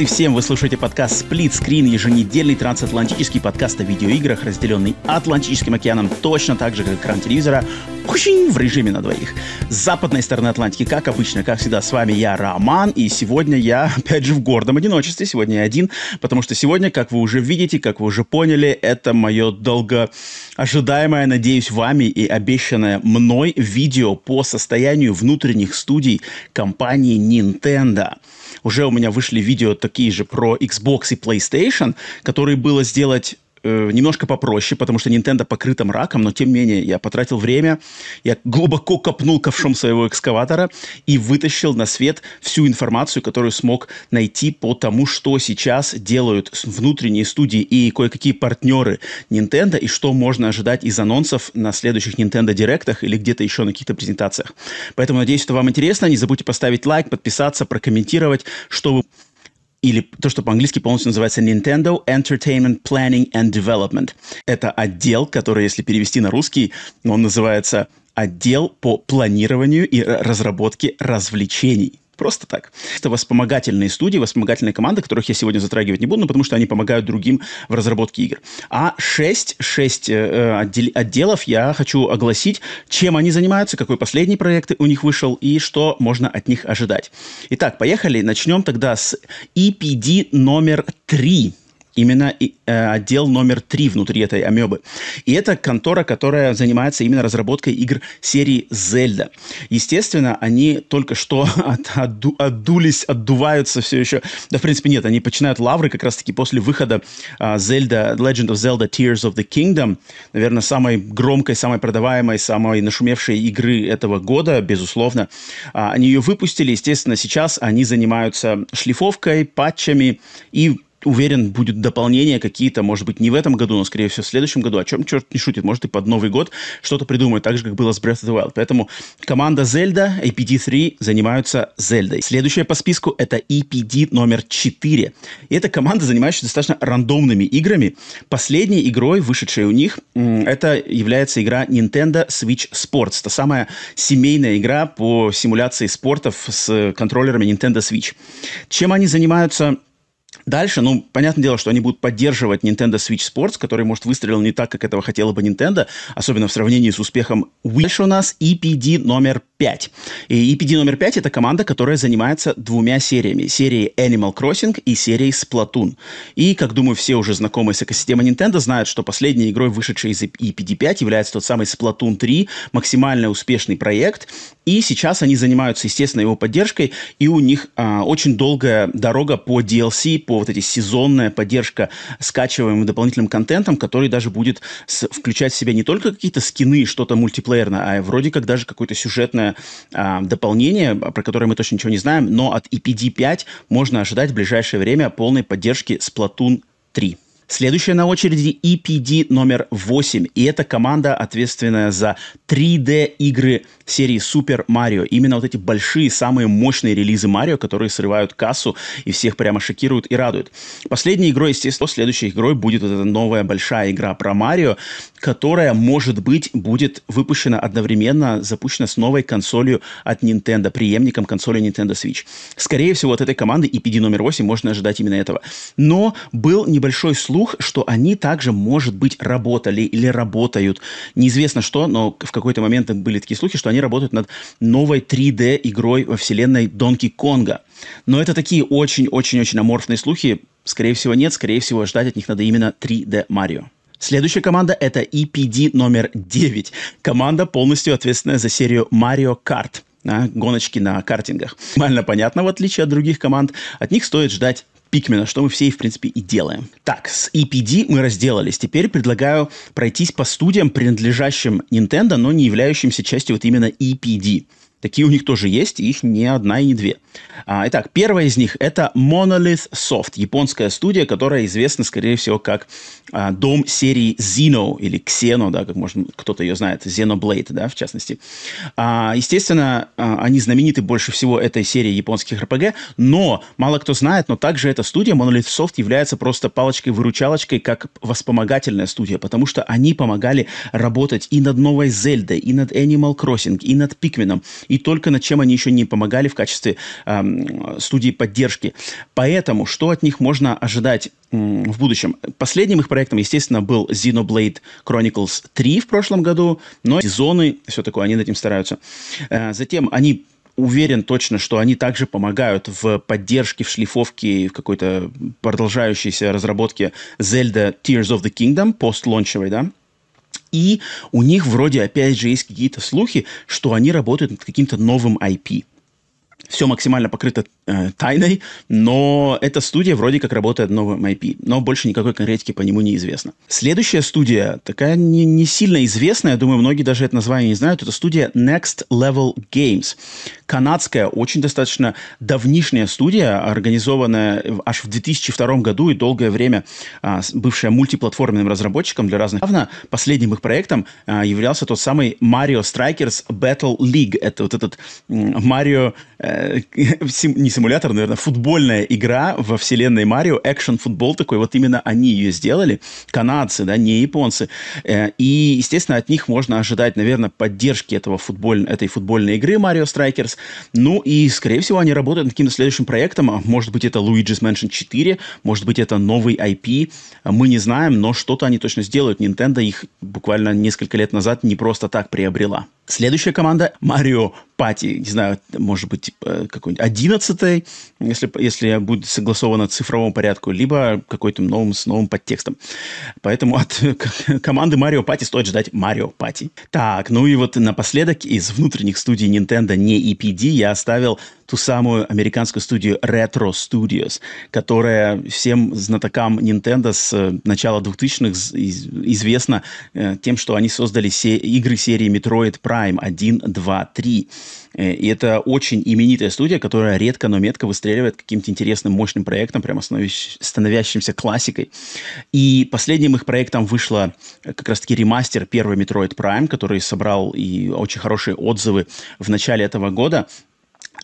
Привет и всем! Вы слушаете подкаст Split Screen, еженедельный трансатлантический подкаст о видеоиграх, разделенный Атлантическим океаном точно так же, как экран телевизора, в режиме на двоих. С западной стороны Атлантики, как обычно, как всегда, с вами я, Роман, и сегодня я, опять же, в гордом одиночестве, сегодня я один, потому что сегодня, как вы уже видите, как вы уже поняли, это мое долго ожидаемое, надеюсь, вами и обещанное мной видео по состоянию внутренних студий компании Nintendo. Уже у меня вышли видео такие же про Xbox и PlayStation, которые было сделать э, немножко попроще, потому что Nintendo покрыта мраком, но тем не менее я потратил время, я глубоко копнул ковшом своего экскаватора и вытащил на свет всю информацию, которую смог найти по тому, что сейчас делают внутренние студии и кое-какие партнеры Nintendo, и что можно ожидать из анонсов на следующих Nintendo Директах или где-то еще на каких-то презентациях. Поэтому надеюсь, что вам интересно. Не забудьте поставить лайк, подписаться, прокомментировать, что вы или то, что по-английски полностью называется Nintendo Entertainment Planning and Development. Это отдел, который, если перевести на русский, он называется отдел по планированию и разработке развлечений. Просто так. Это вспомогательные студии, вспомогательные команды, которых я сегодня затрагивать не буду, ну, потому что они помогают другим в разработке игр. А 6, 6 э, отдел, отделов я хочу огласить, чем они занимаются, какой последний проект у них вышел и что можно от них ожидать. Итак, поехали. Начнем тогда с EPD номер 3 именно э, отдел номер три внутри этой амебы. И это контора, которая занимается именно разработкой игр серии Зельда. Естественно, они только что от, отду, отдулись, отдуваются все еще. Да, в принципе, нет, они начинают лавры как раз-таки после выхода э, Zelda, Legend of Zelda Tears of the Kingdom. Наверное, самой громкой, самой продаваемой, самой нашумевшей игры этого года, безусловно. А, они ее выпустили, естественно, сейчас они занимаются шлифовкой, патчами и уверен, будет дополнение какие-то, может быть, не в этом году, но, скорее всего, в следующем году. О чем черт не шутит, может, и под Новый год что-то придумают, так же, как было с Breath of the Wild. Поэтому команда Zelda, APD-3, занимаются Зельдой. Следующая по списку — это EPD номер 4. И эта команда, занимающаяся достаточно рандомными играми. Последней игрой, вышедшей у них, это является игра Nintendo Switch Sports. Та самая семейная игра по симуляции спортов с контроллерами Nintendo Switch. Чем они занимаются Дальше, ну, понятное дело, что они будут поддерживать Nintendo Switch Sports, который, может, выстрелил не так, как этого хотела бы Nintendo, особенно в сравнении с успехом Wii. Дальше у нас EPD номер 5. И EPD номер 5 – это команда, которая занимается двумя сериями. Серией Animal Crossing и серией Splatoon. И, как думаю, все уже знакомые с экосистемой Nintendo знают, что последней игрой, вышедшей из EPD 5, является тот самый Splatoon 3, максимально успешный проект. И сейчас они занимаются, естественно, его поддержкой, и у них а, очень долгая дорога по DLC, по вот эти сезонная поддержка скачиваемым дополнительным контентом, который даже будет с, включать в себя не только какие-то скины, что-то мультиплеерное, а вроде как даже какое-то сюжетное а, дополнение, про которое мы точно ничего не знаем, но от EPD 5 можно ожидать в ближайшее время полной поддержки Splatoon 3. Следующая на очереди EPD номер 8. И это команда, ответственная за 3D-игры серии Super Mario. Именно вот эти большие, самые мощные релизы Марио, которые срывают кассу и всех прямо шокируют и радуют. Последней игрой, естественно, следующей игрой будет вот эта новая большая игра про Марио, которая, может быть, будет выпущена одновременно, запущена с новой консолью от Nintendo, преемником консоли Nintendo Switch. Скорее всего, от этой команды EPD номер 8 можно ожидать именно этого. Но был небольшой слух, что они также, может быть, работали или работают. Неизвестно что, но в какой-то момент были такие слухи, что они работают над новой 3D-игрой во вселенной Донки Конга. Но это такие очень-очень-очень аморфные слухи. Скорее всего, нет. Скорее всего, ждать от них надо именно 3D Марио. Следующая команда – это EPD номер 9. Команда, полностью ответственная за серию Mario Kart – а, гоночки на картингах. Максимально понятно, в отличие от других команд. От них стоит ждать Пикмена, что мы все, в принципе, и делаем. Так, с EPD мы разделались. Теперь предлагаю пройтись по студиям, принадлежащим Nintendo, но не являющимся частью вот именно EPD. Такие у них тоже есть, их не одна и не две. А, итак, первая из них это Monolith Soft, японская студия, которая известна, скорее всего, как а, дом серии Xeno или Xeno, да, как можно кто-то ее знает, Xenoblade, да, в частности. А, естественно, а, они знамениты больше всего этой серии японских RPG, но мало кто знает, но также эта студия Monolith Soft является просто палочкой-выручалочкой как вспомогательная студия, потому что они помогали работать и над новой Зельдой, и над Animal Crossing, и над Пикменом, и только над чем они еще не помогали в качестве э, студии поддержки. Поэтому что от них можно ожидать в будущем? Последним их проектом, естественно, был Xenoblade Chronicles 3 в прошлом году, но сезоны, все такое, они над этим стараются. Э, затем они уверен точно, что они также помогают в поддержке, в шлифовке, в какой-то продолжающейся разработке Zelda Tears of the Kingdom, пост-лончевой, да, и у них вроде, опять же, есть какие-то слухи, что они работают над каким-то новым IP. Все максимально покрыто э, тайной, но эта студия вроде как работает новым IP, но больше никакой конкретики по нему не известно. Следующая студия, такая не, не сильно известная, я думаю, многие даже это название не знают, это студия Next Level Games. Канадская, очень достаточно давнишняя студия, организованная аж в 2002 году и долгое время а, бывшая мультиплатформенным разработчиком для разных. Явно последним их проектом а, являлся тот самый Mario Strikers Battle League. Это вот этот Марио, э, не симулятор, наверное, футбольная игра во вселенной Марио, экшен-футбол такой, вот именно они ее сделали, канадцы, да, не японцы. Э, и, естественно, от них можно ожидать, наверное, поддержки этого футболь, этой футбольной игры Mario Strikers, ну и, скорее всего, они работают над каким-то следующим проектом. А может быть, это Luigi's Mansion 4, может быть, это новый IP. Мы не знаем, но что-то они точно сделают. Nintendo их буквально несколько лет назад не просто так приобрела. Следующая команда Mario Party, не знаю, может быть, какой-нибудь одиннадцатый, если, если будет согласовано в цифровом порядку, либо какой-то новым, с новым подтекстом. Поэтому от команды Mario Party стоит ждать Mario Party. Так, ну и вот напоследок из внутренних студий Nintendo, не EPD, я оставил ту самую американскую студию Retro Studios, которая всем знатокам Nintendo с э, начала 2000-х известна э, тем, что они создали се- игры серии Metroid Prime 1, 2, 3. И это очень именитая студия, которая редко, но метко выстреливает каким-то интересным, мощным проектом, прямо становящимся классикой. И последним их проектом вышла э, как раз-таки ремастер первый Metroid Prime, который собрал и очень хорошие отзывы в начале этого года.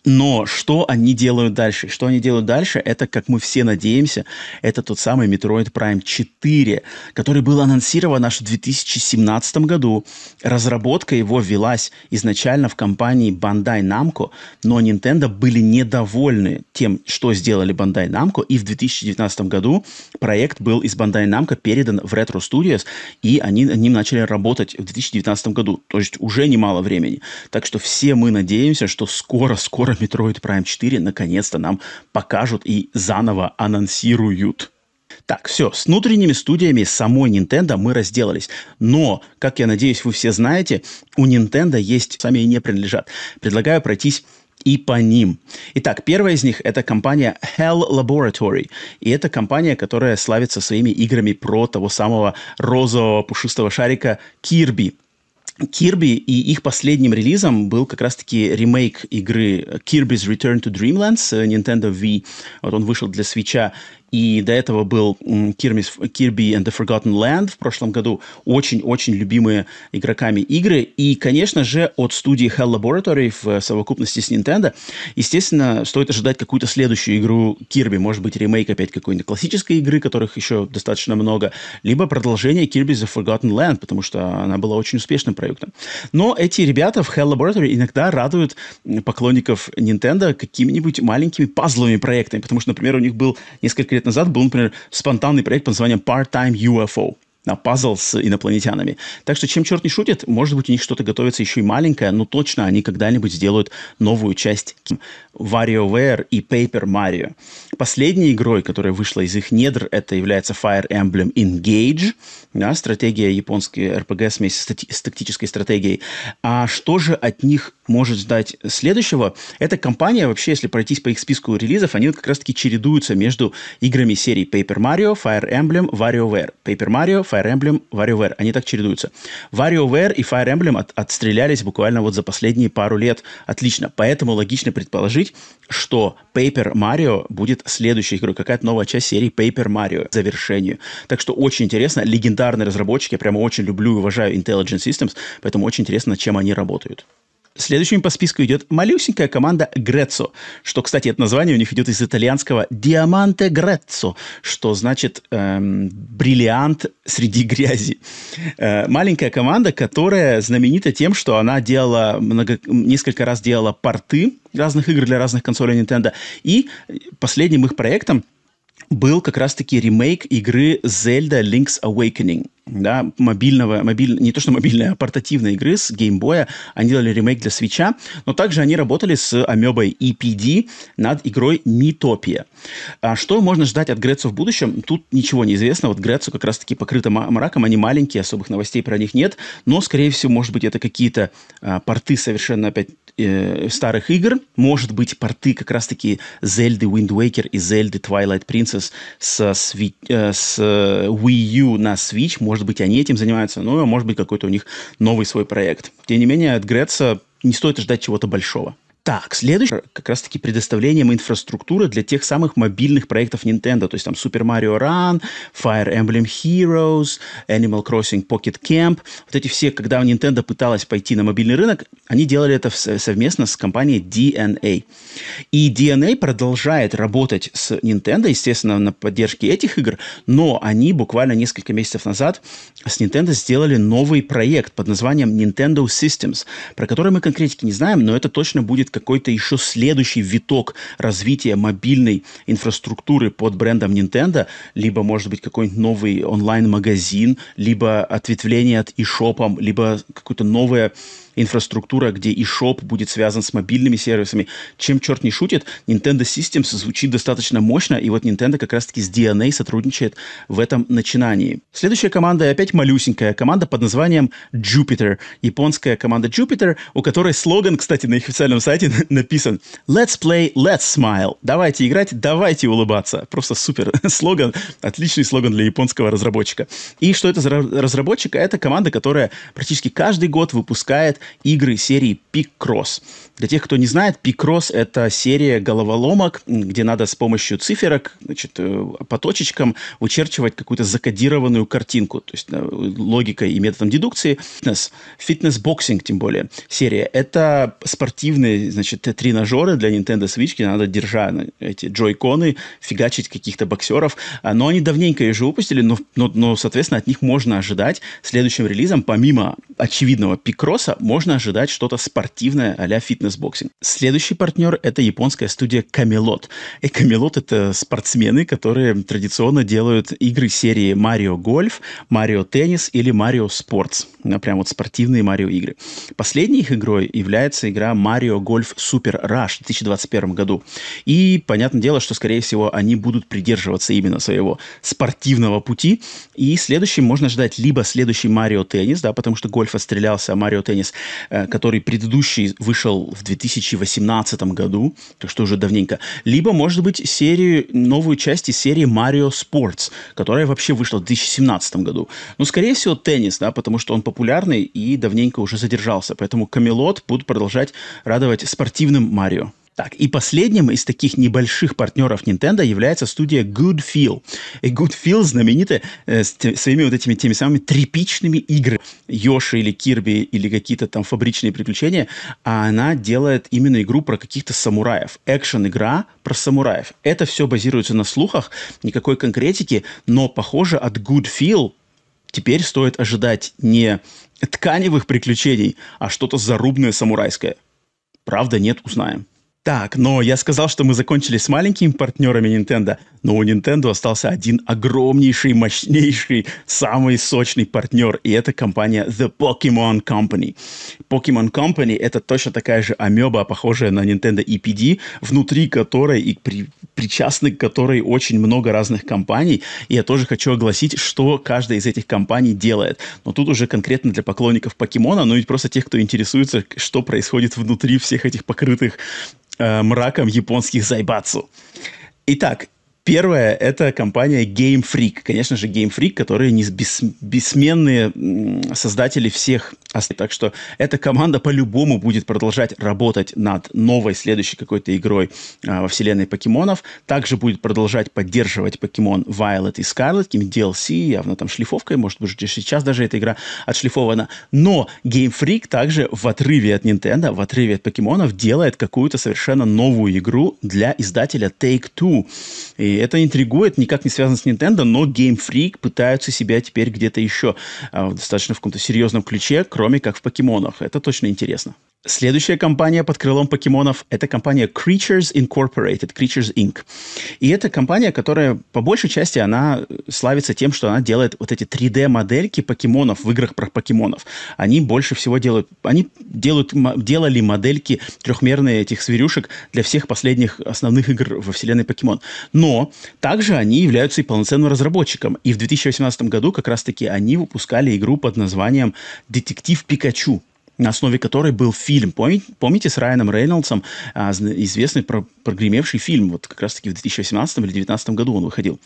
Но что они делают дальше? Что они делают дальше, это, как мы все надеемся, это тот самый Metroid Prime 4, который был анонсирован аж в 2017 году. Разработка его велась изначально в компании Bandai Namco, но Nintendo были недовольны тем, что сделали Bandai Namco, и в 2019 году проект был из Bandai Namco передан в Retro Studios, и они ним начали работать в 2019 году, то есть уже немало времени. Так что все мы надеемся, что скоро-скоро Metroid Prime 4 наконец-то нам покажут и заново анонсируют. Так, все, с внутренними студиями самой Nintendo мы разделались. Но, как я надеюсь, вы все знаете, у Nintendo есть, сами и не принадлежат. Предлагаю пройтись и по ним. Итак, первая из них это компания Hell Laboratory. И это компания, которая славится своими играми про того самого розового пушистого шарика Кирби. Кирби и их последним релизом был как раз-таки ремейк игры Kirby's Return to Dreamlands Nintendo Wii. Вот он вышел для свеча и до этого был Kirby and the Forgotten Land в прошлом году. Очень-очень любимые игроками игры. И, конечно же, от студии Hell Laboratory в совокупности с Nintendo, естественно, стоит ожидать какую-то следующую игру Kirby. Может быть, ремейк опять какой-нибудь классической игры, которых еще достаточно много, либо продолжение Kirby the Forgotten Land, потому что она была очень успешным проектом. Но эти ребята в Hell Laboratory иногда радуют поклонников Nintendo какими-нибудь маленькими пазловыми проектами, потому что, например, у них был несколько лет назад был, например, спонтанный проект под названием Part-Time UFO на пазл с инопланетянами. Так что чем черт не шутит, может быть, у них что-то готовится еще и маленькое, но точно они когда-нибудь сделают новую часть WarioWare и Paper Mario. Последней игрой, которая вышла из их недр, это является Fire Emblem Engage, да, стратегия японской RPG смесь с, с тактической стратегией. А что же от них может ждать следующего, эта компания, вообще, если пройтись по их списку релизов, они вот как раз-таки чередуются между играми серии Paper Mario, Fire Emblem, WarioWare. Paper Mario, Fire Emblem, WarioWare. Они так чередуются. WarioWare и Fire Emblem от, отстрелялись буквально вот за последние пару лет отлично. Поэтому логично предположить, что Paper Mario будет следующей игрой. Какая-то новая часть серии Paper Mario завершению. Так что очень интересно. Легендарные разработчики. Я прямо очень люблю и уважаю Intelligent Systems. Поэтому очень интересно, чем они работают. Следующим по списку идет малюсенькая команда Грецо, что, кстати, это название у них идет из итальянского «Диаманте Грецо», что значит эм, «бриллиант среди грязи». Э, маленькая команда, которая знаменита тем, что она делала много, несколько раз делала порты разных игр для разных консолей Nintendo, и последним их проектом был как раз-таки ремейк игры Zelda Link's Awakening да, мобильного, мобиль, не то что мобильной, а портативной игры с геймбоя. Они делали ремейк для свеча, но также они работали с амебой EPD над игрой Митопия. А что можно ждать от Грецу в будущем? Тут ничего не известно. Вот Грецу как раз-таки покрыто мраком, они маленькие, особых новостей про них нет, но, скорее всего, может быть, это какие-то а, порты совершенно опять э, старых игр, может быть, порты как раз-таки Zelda Wind Waker и Zelda Twilight Princess с, сви- э, с Wii U на Switch, может быть, они этим занимаются, ну, а может быть, какой-то у них новый свой проект. Тем не менее, от Греца не стоит ждать чего-то большого. Так, следующее как раз-таки предоставлением инфраструктуры для тех самых мобильных проектов Nintendo, то есть там Super Mario Run, Fire Emblem Heroes, Animal Crossing Pocket Camp. Вот эти все, когда Nintendo пыталась пойти на мобильный рынок, они делали это совместно с компанией DNA. И DNA продолжает работать с Nintendo, естественно, на поддержке этих игр, но они буквально несколько месяцев назад с Nintendo сделали новый проект под названием Nintendo Systems, про который мы конкретики не знаем, но это точно будет какой-то еще следующий виток развития мобильной инфраструктуры под брендом Nintendo, либо, может быть, какой-нибудь новый онлайн-магазин, либо ответвление от eShop, либо какое-то новое инфраструктура, где и шоп будет связан с мобильными сервисами. Чем черт не шутит, Nintendo Systems звучит достаточно мощно, и вот Nintendo как раз-таки с DNA сотрудничает в этом начинании. Следующая команда опять малюсенькая команда под названием Jupiter. Японская команда Jupiter, у которой слоган, кстати, на их официальном сайте написан «Let's play, let's smile». Давайте играть, давайте улыбаться. Просто супер слоган, отличный слоган для японского разработчика. И что это за разработчик? Это команда, которая практически каждый год выпускает игры серии Picross. Для тех, кто не знает, Picross — это серия головоломок, где надо с помощью циферок, значит, э, по точечкам вычерчивать какую-то закодированную картинку. То есть э, логикой и методом дедукции. Fitness Boxing, тем более, серия. Это спортивные, значит, тренажеры для Nintendo Switch, где надо, держа эти Joy-Con ы, фигачить каких-то боксеров. А, но они давненько ее уже выпустили, но, но, но, соответственно, от них можно ожидать следующим релизом, помимо очевидного Picross а, можно ожидать что-то спортивное а-ля Fitness Boxing. Следующий партнер – это японская студия Camelot. И Camelot – это спортсмены, которые традиционно делают игры серии Mario Golf, Mario Tennis или Sports. Ну, прям вот спортивные Mario игры. Последней их игрой является игра Mario Golf Super Rush в 2021 году. И понятное дело, что, скорее всего, они будут придерживаться именно своего спортивного пути. И следующим можно ждать либо следующий Mario Tennis, да, потому что гольф отстрелялся, а Mario Tennis Э, который предыдущий вышел в 2018 году, так что уже давненько, либо, может быть, серию, новую часть из серии Mario Sports, которая вообще вышла в 2017 году. Ну, скорее всего, теннис, да, потому что он популярный и давненько уже задержался, поэтому Камелот будут продолжать радовать спортивным Марио. Так, и последним из таких небольших партнеров Nintendo является студия Good Feel. И Good Feel знаменита э, своими вот этими теми самыми тряпичными играми. Йоши или Кирби или какие-то там фабричные приключения. А она делает именно игру про каких-то самураев. Экшен-игра про самураев. Это все базируется на слухах, никакой конкретики, но, похоже, от Good Feel теперь стоит ожидать не тканевых приключений, а что-то зарубное самурайское. Правда, нет, узнаем. Так, но я сказал, что мы закончили с маленькими партнерами Nintendo, но у Nintendo остался один огромнейший, мощнейший, самый сочный партнер, и это компания The Pokemon Company. Pokemon Company — это точно такая же амеба, похожая на Nintendo EPD, внутри которой и при причастны к которой очень много разных компаний. И я тоже хочу огласить, что каждая из этих компаний делает. Но тут уже конкретно для поклонников покемона, ну и просто тех, кто интересуется, что происходит внутри всех этих покрытых э, мраком японских зайбацу. Итак, Первое – это компания Game Freak. Конечно же, Game Freak, которые не бес, бессменные создатели всех. Так что эта команда по-любому будет продолжать работать над новой следующей какой-то игрой а, во вселенной покемонов. Также будет продолжать поддерживать покемон Violet и Scarlet, какими DLC, явно там шлифовкой, может быть, сейчас даже эта игра отшлифована. Но Game Freak также в отрыве от Nintendo, в отрыве от покемонов делает какую-то совершенно новую игру для издателя Take-Two. И это интригует, никак не связано с Nintendo, но Game Freak пытаются себя теперь где-то еще а, достаточно в каком-то серьезном ключе, кроме как в покемонах. Это точно интересно. Следующая компания под крылом покемонов – это компания Creatures Incorporated, Creatures Inc. И это компания, которая по большей части она славится тем, что она делает вот эти 3D-модельки покемонов в играх про покемонов. Они больше всего делают, они делают, делали модельки трехмерные этих зверюшек для всех последних основных игр во вселенной покемон. Но также они являются и полноценным разработчиком. И в 2018 году как раз-таки они выпускали игру под названием «Детектив Пикачу» на основе которой был фильм. Помните, помните с Райаном Рейнольдсом а, известный про, прогремевший фильм? Вот как раз-таки в 2018 или 2019 году он выходил.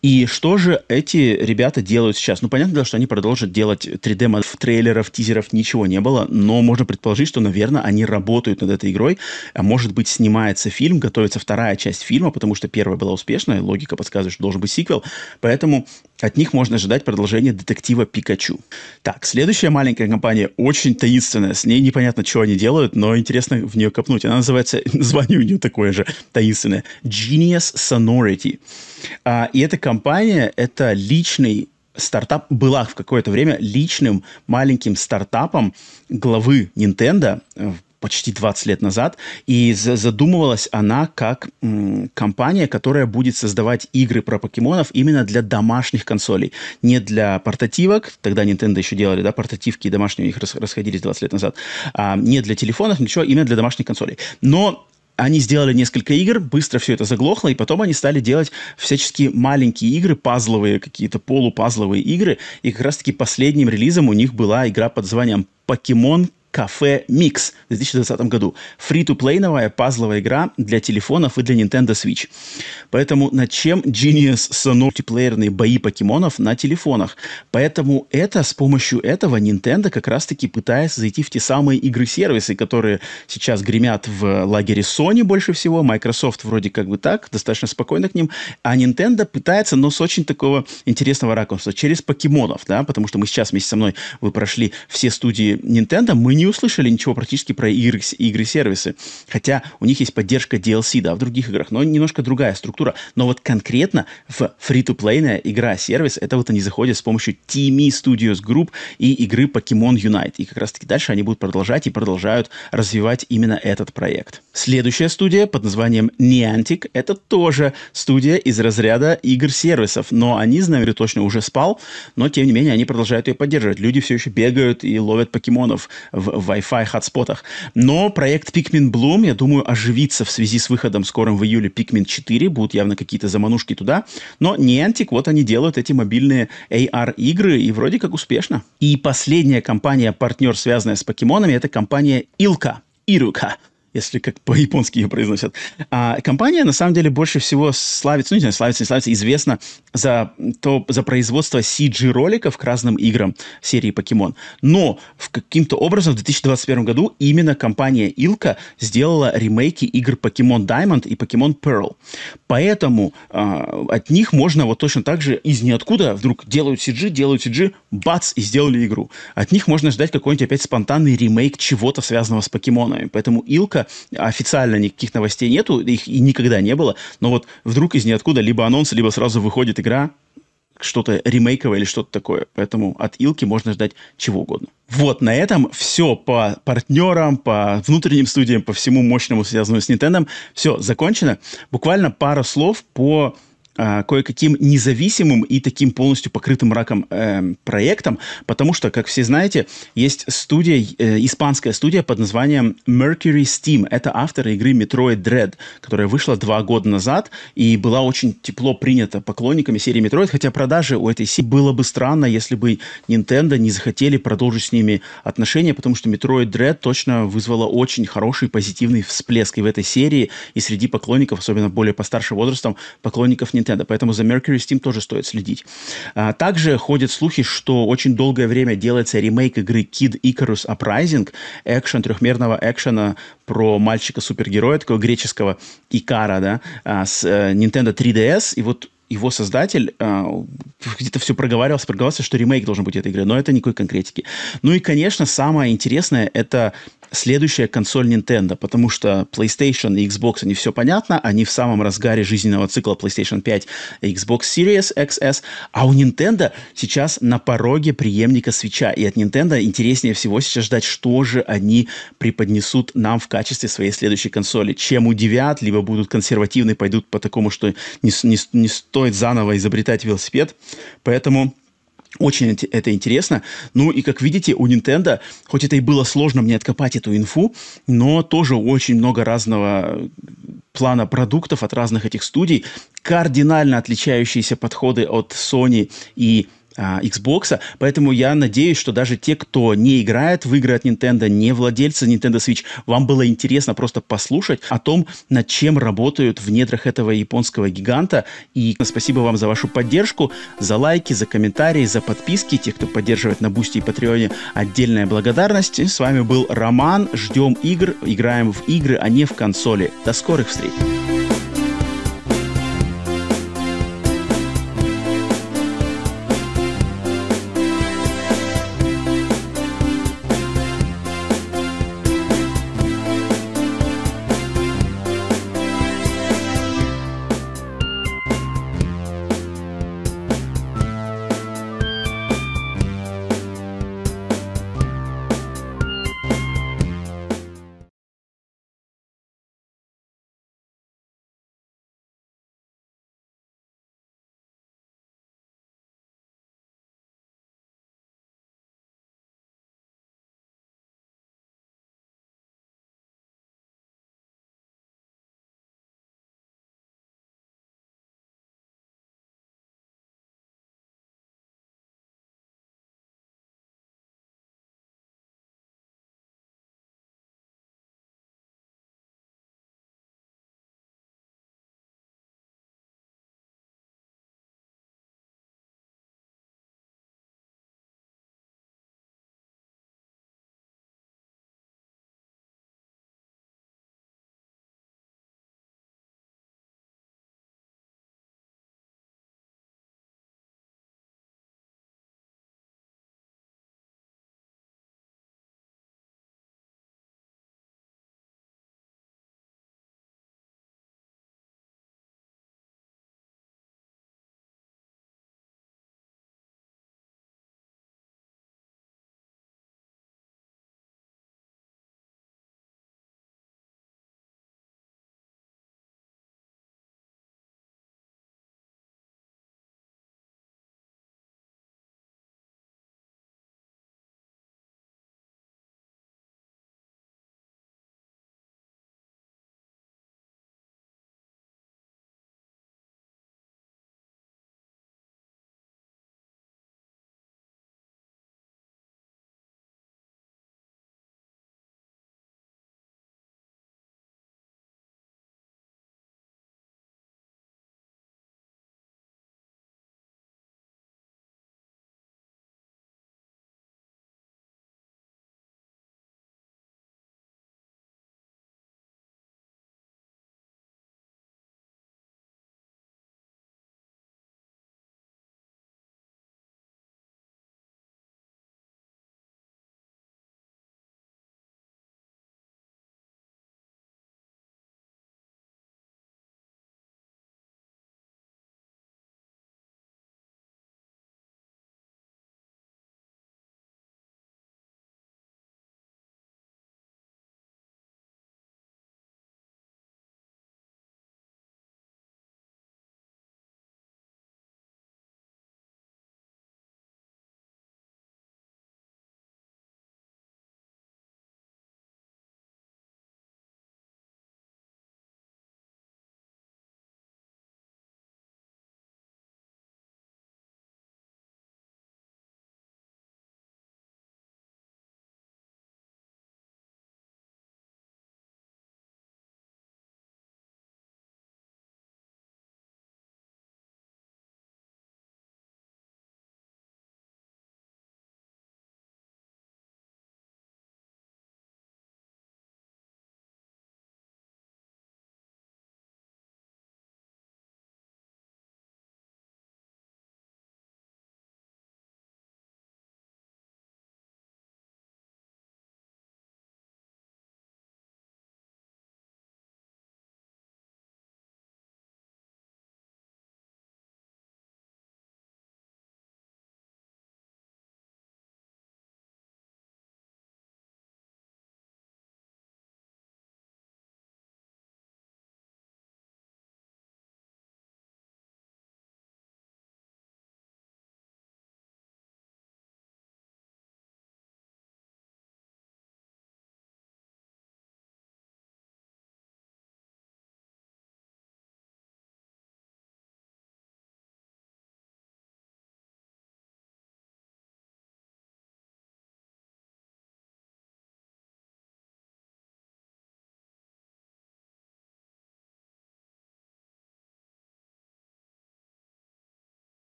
И что же эти ребята делают сейчас? Ну, понятно, что они продолжат делать 3D трейлеров, тизеров, ничего не было, но можно предположить, что, наверное, они работают над этой игрой. А может быть, снимается фильм, готовится вторая часть фильма, потому что первая была успешная, логика подсказывает, что должен быть сиквел. Поэтому от них можно ожидать продолжения детектива Пикачу. Так, следующая маленькая компания очень таинственная. С ней непонятно, что они делают, но интересно в нее копнуть. Она называется, название у нее такое же таинственное. Genius Sonority. А, и эта компания, это личный стартап была в какое-то время личным маленьким стартапом главы Nintendo почти 20 лет назад, и задумывалась она как м, компания, которая будет создавать игры про покемонов именно для домашних консолей, не для портативок, тогда Nintendo еще делали, да, портативки и домашние у них расходились 20 лет назад, а, не для телефонов, ничего, именно для домашних консолей. Но они сделали несколько игр, быстро все это заглохло, и потом они стали делать всяческие маленькие игры, пазловые какие-то полупазловые игры, и как раз-таки последним релизом у них была игра под названием «Покемон Кафе Микс в 2020 году. Фри-то-плейновая пазловая игра для телефонов и для Nintendo Switch. Поэтому над чем Genius Sono мультиплеерные бои покемонов на телефонах. Поэтому это, с помощью этого Nintendo как раз-таки пытается зайти в те самые игры-сервисы, которые сейчас гремят в лагере Sony больше всего. Microsoft вроде как бы так, достаточно спокойно к ним. А Nintendo пытается, но с очень такого интересного ракурса, через покемонов, да, потому что мы сейчас вместе со мной, вы прошли все студии Nintendo, мы не не услышали ничего практически про игры, игры-сервисы. Хотя у них есть поддержка DLC, да, в других играх, но немножко другая структура. Но вот конкретно в free-to-play игра-сервис, это вот они заходят с помощью Teamy Studios Group и игры Pokemon Unite. И как раз-таки дальше они будут продолжать и продолжают развивать именно этот проект. Следующая студия под названием Niantic, это тоже студия из разряда игр-сервисов, но они, знаю, точно уже спал, но тем не менее они продолжают ее поддерживать. Люди все еще бегают и ловят покемонов в Wi-Fi хотспотах. Но проект Pikmin Bloom, я думаю, оживится в связи с выходом скорым в июле Pikmin 4. Будут явно какие-то заманушки туда. Но Niantic, вот они делают эти мобильные AR-игры, и вроде как успешно. И последняя компания-партнер, связанная с покемонами, это компания Ilka. Ирука если как по-японски ее произносят. А компания, на самом деле, больше всего славится, ну, не знаю, славится, не славится, известна за, то, за производство CG-роликов к разным играм серии Покемон. Но в каким-то образом в 2021 году именно компания Илка сделала ремейки игр Покемон Diamond и Покемон Pearl. Поэтому а, от них можно вот точно так же из ниоткуда вдруг делают CG, делают CG, бац, и сделали игру. От них можно ждать какой-нибудь опять спонтанный ремейк чего-то связанного с покемонами. Поэтому Илка официально никаких новостей нету, их и никогда не было, но вот вдруг из ниоткуда либо анонс, либо сразу выходит игра, что-то ремейковое или что-то такое. Поэтому от Илки можно ждать чего угодно. Вот, на этом все по партнерам, по внутренним студиям, по всему мощному, связанному с Nintendo. Все, закончено. Буквально пара слов по кое-каким независимым и таким полностью покрытым раком э, проектом, потому что, как все знаете, есть студия, э, испанская студия под названием Mercury Steam. Это авторы игры Metroid Dread, которая вышла два года назад и была очень тепло принята поклонниками серии Metroid, хотя продажи у этой серии было бы странно, если бы Nintendo не захотели продолжить с ними отношения, потому что Metroid Dread точно вызвала очень хороший позитивный всплеск и в этой серии, и среди поклонников, особенно более постарше возрастом, поклонников Nintendo. Поэтому за Mercury Steam тоже стоит следить. А, также ходят слухи, что очень долгое время делается ремейк игры Kid Icarus Uprising, экшен, трехмерного экшена про мальчика-супергероя, такого греческого Икара, да, а, с э, Nintendo 3DS. И вот его создатель э, где-то все проговаривался, проговаривался, что ремейк должен быть этой игры, но это никакой конкретики. Ну и, конечно, самое интересное это следующая консоль Nintendo, потому что PlayStation и Xbox, они все понятно, они в самом разгаре жизненного цикла PlayStation 5 и Xbox Series XS, а у Nintendo сейчас на пороге преемника свеча, и от Nintendo интереснее всего сейчас ждать, что же они преподнесут нам в качестве своей следующей консоли, чем удивят, либо будут консервативны, пойдут по такому, что не, не, не стоит заново изобретать велосипед, поэтому очень это интересно. Ну и, как видите, у Nintendo, хоть это и было сложно мне откопать эту инфу, но тоже очень много разного плана продуктов от разных этих студий, кардинально отличающиеся подходы от Sony и а, Xbox, поэтому я надеюсь, что даже те, кто не играет в игры от Nintendo, не владельцы Nintendo Switch, вам было интересно просто послушать о том, над чем работают в недрах этого японского гиганта. И спасибо вам за вашу поддержку, за лайки, за комментарии, за подписки. Те, кто поддерживает на Boosty и Patreon е, отдельная благодарность. С вами был Роман. Ждем игр, играем в игры, а не в консоли. До скорых встреч!